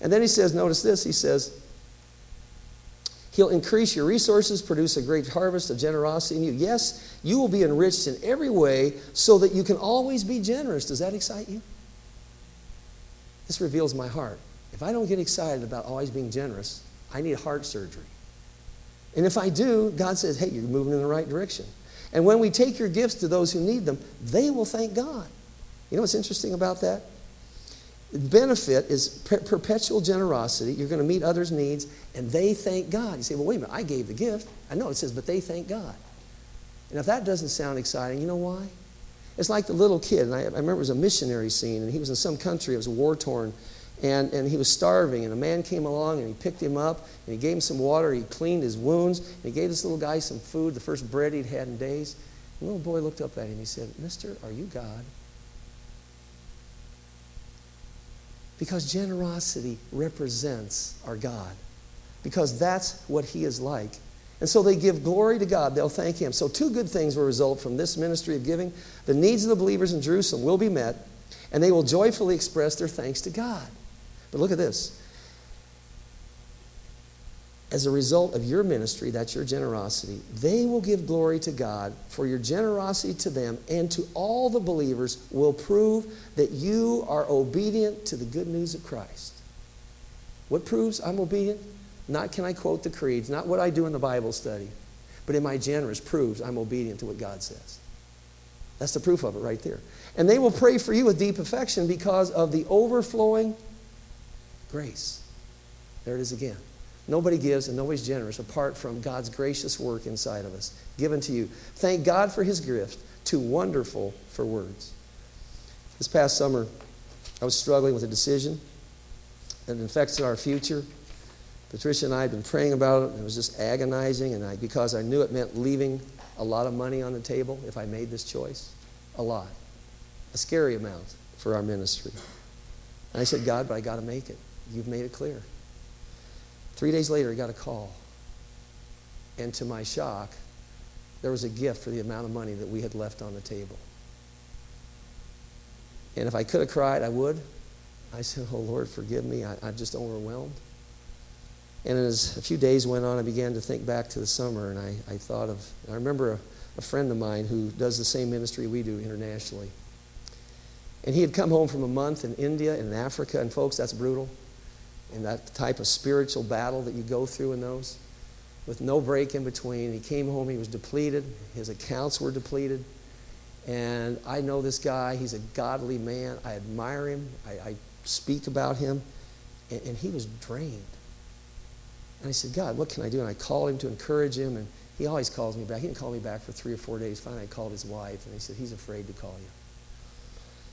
And then he says, notice this, he says, He'll increase your resources, produce a great harvest of generosity in you. Yes, you will be enriched in every way so that you can always be generous. Does that excite you? This reveals my heart. If I don't get excited about always being generous, I need heart surgery. And if I do, God says, hey, you're moving in the right direction. And when we take your gifts to those who need them, they will thank God. You know what's interesting about that? The benefit is per- perpetual generosity. You're going to meet others' needs, and they thank God. You say, well, wait a minute, I gave the gift. I know it says, but they thank God. And if that doesn't sound exciting, you know why? It's like the little kid, and I, I remember it was a missionary scene, and he was in some country, it was war torn, and, and he was starving, and a man came along and he picked him up and he gave him some water, he cleaned his wounds, and he gave this little guy some food, the first bread he'd had in days. The little boy looked up at him and he said, Mister, are you God? Because generosity represents our God. Because that's what he is like. And so they give glory to God. They'll thank Him. So, two good things will result from this ministry of giving. The needs of the believers in Jerusalem will be met, and they will joyfully express their thanks to God. But look at this. As a result of your ministry, that's your generosity, they will give glory to God for your generosity to them and to all the believers will prove that you are obedient to the good news of Christ. What proves I'm obedient? Not can I quote the creeds, not what I do in the Bible study, but in my generous proves I'm obedient to what God says. That's the proof of it right there. And they will pray for you with deep affection because of the overflowing grace. There it is again. Nobody gives and nobody's generous apart from God's gracious work inside of us, given to you. Thank God for his gift, too wonderful for words. This past summer, I was struggling with a decision that affects our future. Patricia and I had been praying about it, and it was just agonizing, and I, because I knew it meant leaving a lot of money on the table if I made this choice. A lot. A scary amount for our ministry. And I said, God, but I got to make it. You've made it clear. Three days later, I got a call. And to my shock, there was a gift for the amount of money that we had left on the table. And if I could have cried, I would. I said, Oh Lord, forgive me. I, I'm just overwhelmed. And as a few days went on, I began to think back to the summer, and I, I thought of, I remember a, a friend of mine who does the same ministry we do internationally. And he had come home from a month in India and in Africa, and folks, that's brutal. And that type of spiritual battle that you go through in those, with no break in between. He came home, he was depleted, his accounts were depleted. And I know this guy, he's a godly man. I admire him, I, I speak about him, and, and he was drained. And I said, God, what can I do? And I called him to encourage him, and he always calls me back. He didn't call me back for three or four days. Finally, I called his wife, and he said, He's afraid to call you.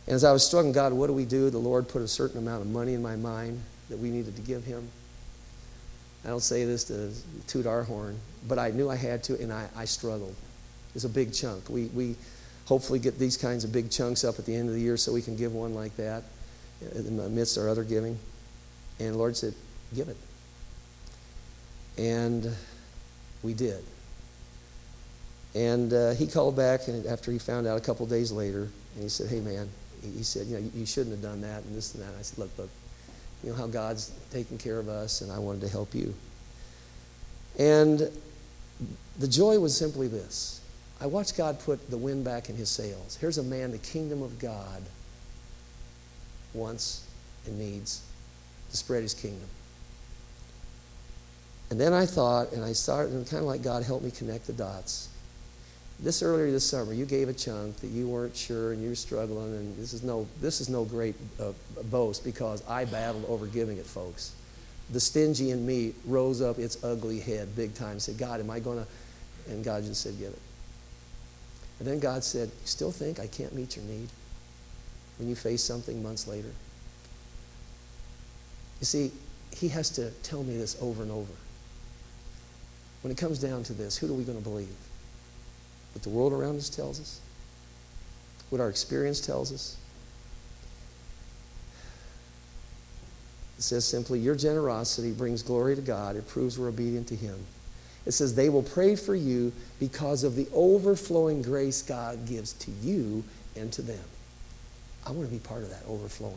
And as I was struggling, God, what do we do? The Lord put a certain amount of money in my mind that we needed to give him. I don't say this to toot our horn, but I knew I had to, and I, I struggled. It's a big chunk. We, we hopefully get these kinds of big chunks up at the end of the year so we can give one like that in the midst of our other giving. And the Lord said, Give it. And we did. And uh, he called back and after he found out a couple days later, and he said, Hey, man, he said, You know, you shouldn't have done that and this and that. And I said, Look, look, you know how God's taking care of us, and I wanted to help you. And the joy was simply this I watched God put the wind back in his sails. Here's a man, the kingdom of God, wants and needs to spread his kingdom. And then I thought, and I started, and kind of like God helped me connect the dots. This earlier this summer, you gave a chunk that you weren't sure and you were struggling, and this is no, this is no great uh, boast because I battled over giving it, folks. The stingy in me rose up its ugly head big time and said, God, am I going to? And God just said, Give it. And then God said, You still think I can't meet your need when you face something months later? You see, He has to tell me this over and over. When it comes down to this, who are we going to believe? What the world around us tells us, what our experience tells us. It says simply, Your generosity brings glory to God. It proves we're obedient to Him. It says, They will pray for you because of the overflowing grace God gives to you and to them. I want to be part of that overflowing.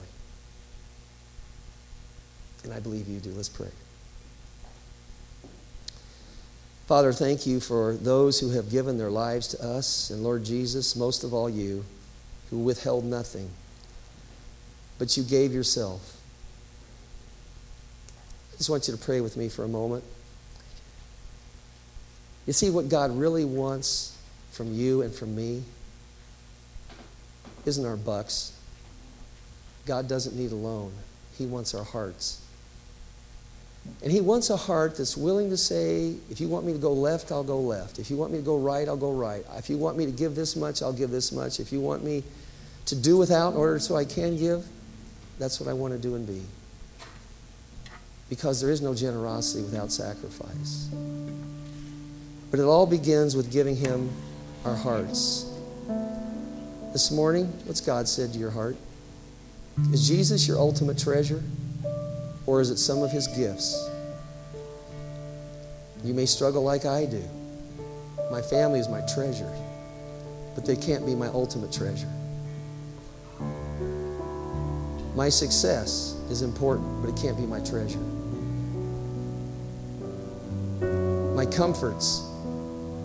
And I believe you do. Let's pray. Father, thank you for those who have given their lives to us, and Lord Jesus, most of all you, who withheld nothing, but you gave yourself. I just want you to pray with me for a moment. You see, what God really wants from you and from me isn't our bucks. God doesn't need a loan, He wants our hearts. And he wants a heart that's willing to say, if you want me to go left, I'll go left. If you want me to go right, I'll go right. If you want me to give this much, I'll give this much. If you want me to do without in order so I can give, that's what I want to do and be. Because there is no generosity without sacrifice. But it all begins with giving him our hearts. This morning, what's God said to your heart? Is Jesus your ultimate treasure? Or is it some of His gifts? You may struggle like I do. My family is my treasure, but they can't be my ultimate treasure. My success is important, but it can't be my treasure. My comforts,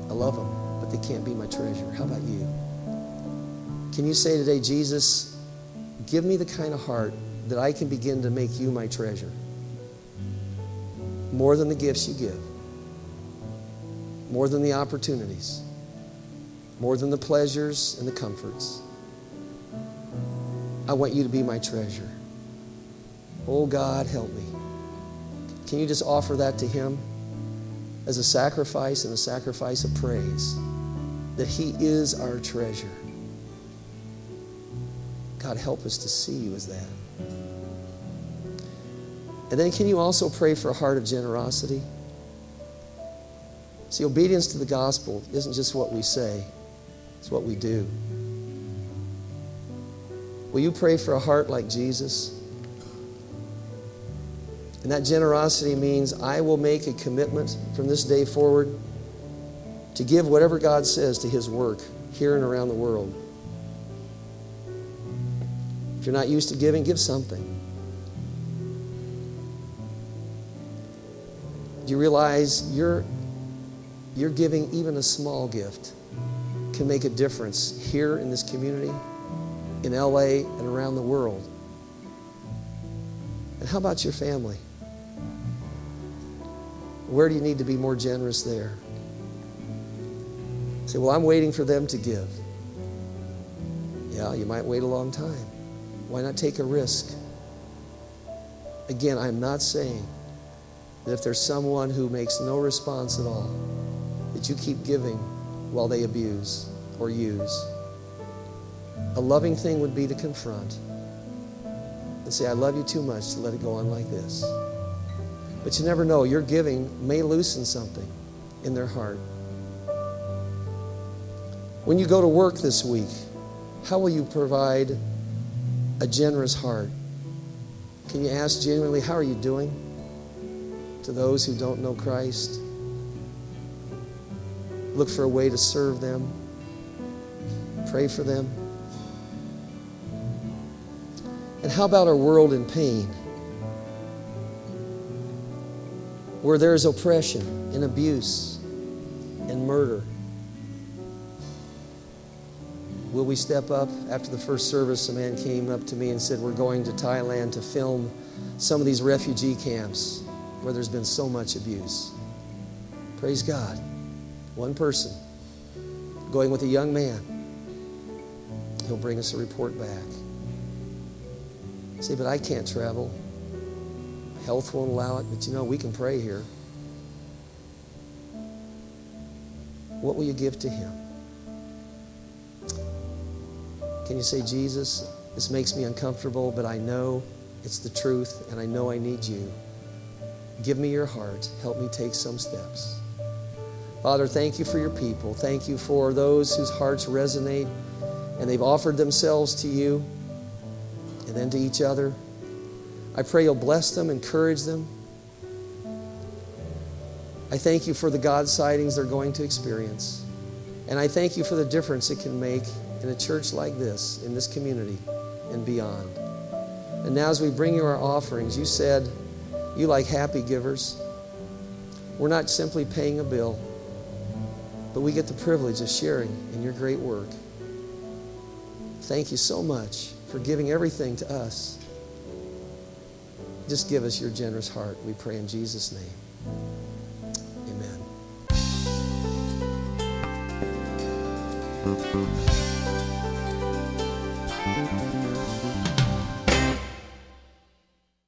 I love them, but they can't be my treasure. How about you? Can you say today, Jesus, give me the kind of heart that I can begin to make you my treasure. More than the gifts you give, more than the opportunities, more than the pleasures and the comforts. I want you to be my treasure. Oh God, help me. Can you just offer that to Him as a sacrifice and a sacrifice of praise that He is our treasure? God, help us to see you as that. And then, can you also pray for a heart of generosity? See, obedience to the gospel isn't just what we say, it's what we do. Will you pray for a heart like Jesus? And that generosity means I will make a commitment from this day forward to give whatever God says to His work here and around the world. If you're not used to giving, give something. Do you realize you're, you're giving even a small gift can make a difference here in this community, in LA, and around the world. And how about your family? Where do you need to be more generous there? Say, well, I'm waiting for them to give. Yeah, you might wait a long time. Why not take a risk? Again, I'm not saying if there's someone who makes no response at all, that you keep giving while they abuse or use. A loving thing would be to confront and say, I love you too much to let it go on like this. But you never know, your giving may loosen something in their heart. When you go to work this week, how will you provide a generous heart? Can you ask genuinely, How are you doing? To those who don't know Christ? Look for a way to serve them, pray for them. And how about our world in pain? Where there is oppression and abuse and murder. Will we step up? After the first service, a man came up to me and said, We're going to Thailand to film some of these refugee camps where there's been so much abuse. Praise God. One person going with a young man. He'll bring us a report back. Say, but I can't travel. Health won't allow it, but you know, we can pray here. What will you give to him? Can you say, Jesus, this makes me uncomfortable, but I know it's the truth and I know I need you. Give me your heart. Help me take some steps. Father, thank you for your people. Thank you for those whose hearts resonate and they've offered themselves to you and then to each other. I pray you'll bless them, encourage them. I thank you for the God sightings they're going to experience. And I thank you for the difference it can make in a church like this, in this community, and beyond. And now, as we bring you our offerings, you said you like happy givers. We're not simply paying a bill, but we get the privilege of sharing in your great work. Thank you so much for giving everything to us. Just give us your generous heart, we pray in Jesus' name. Amen.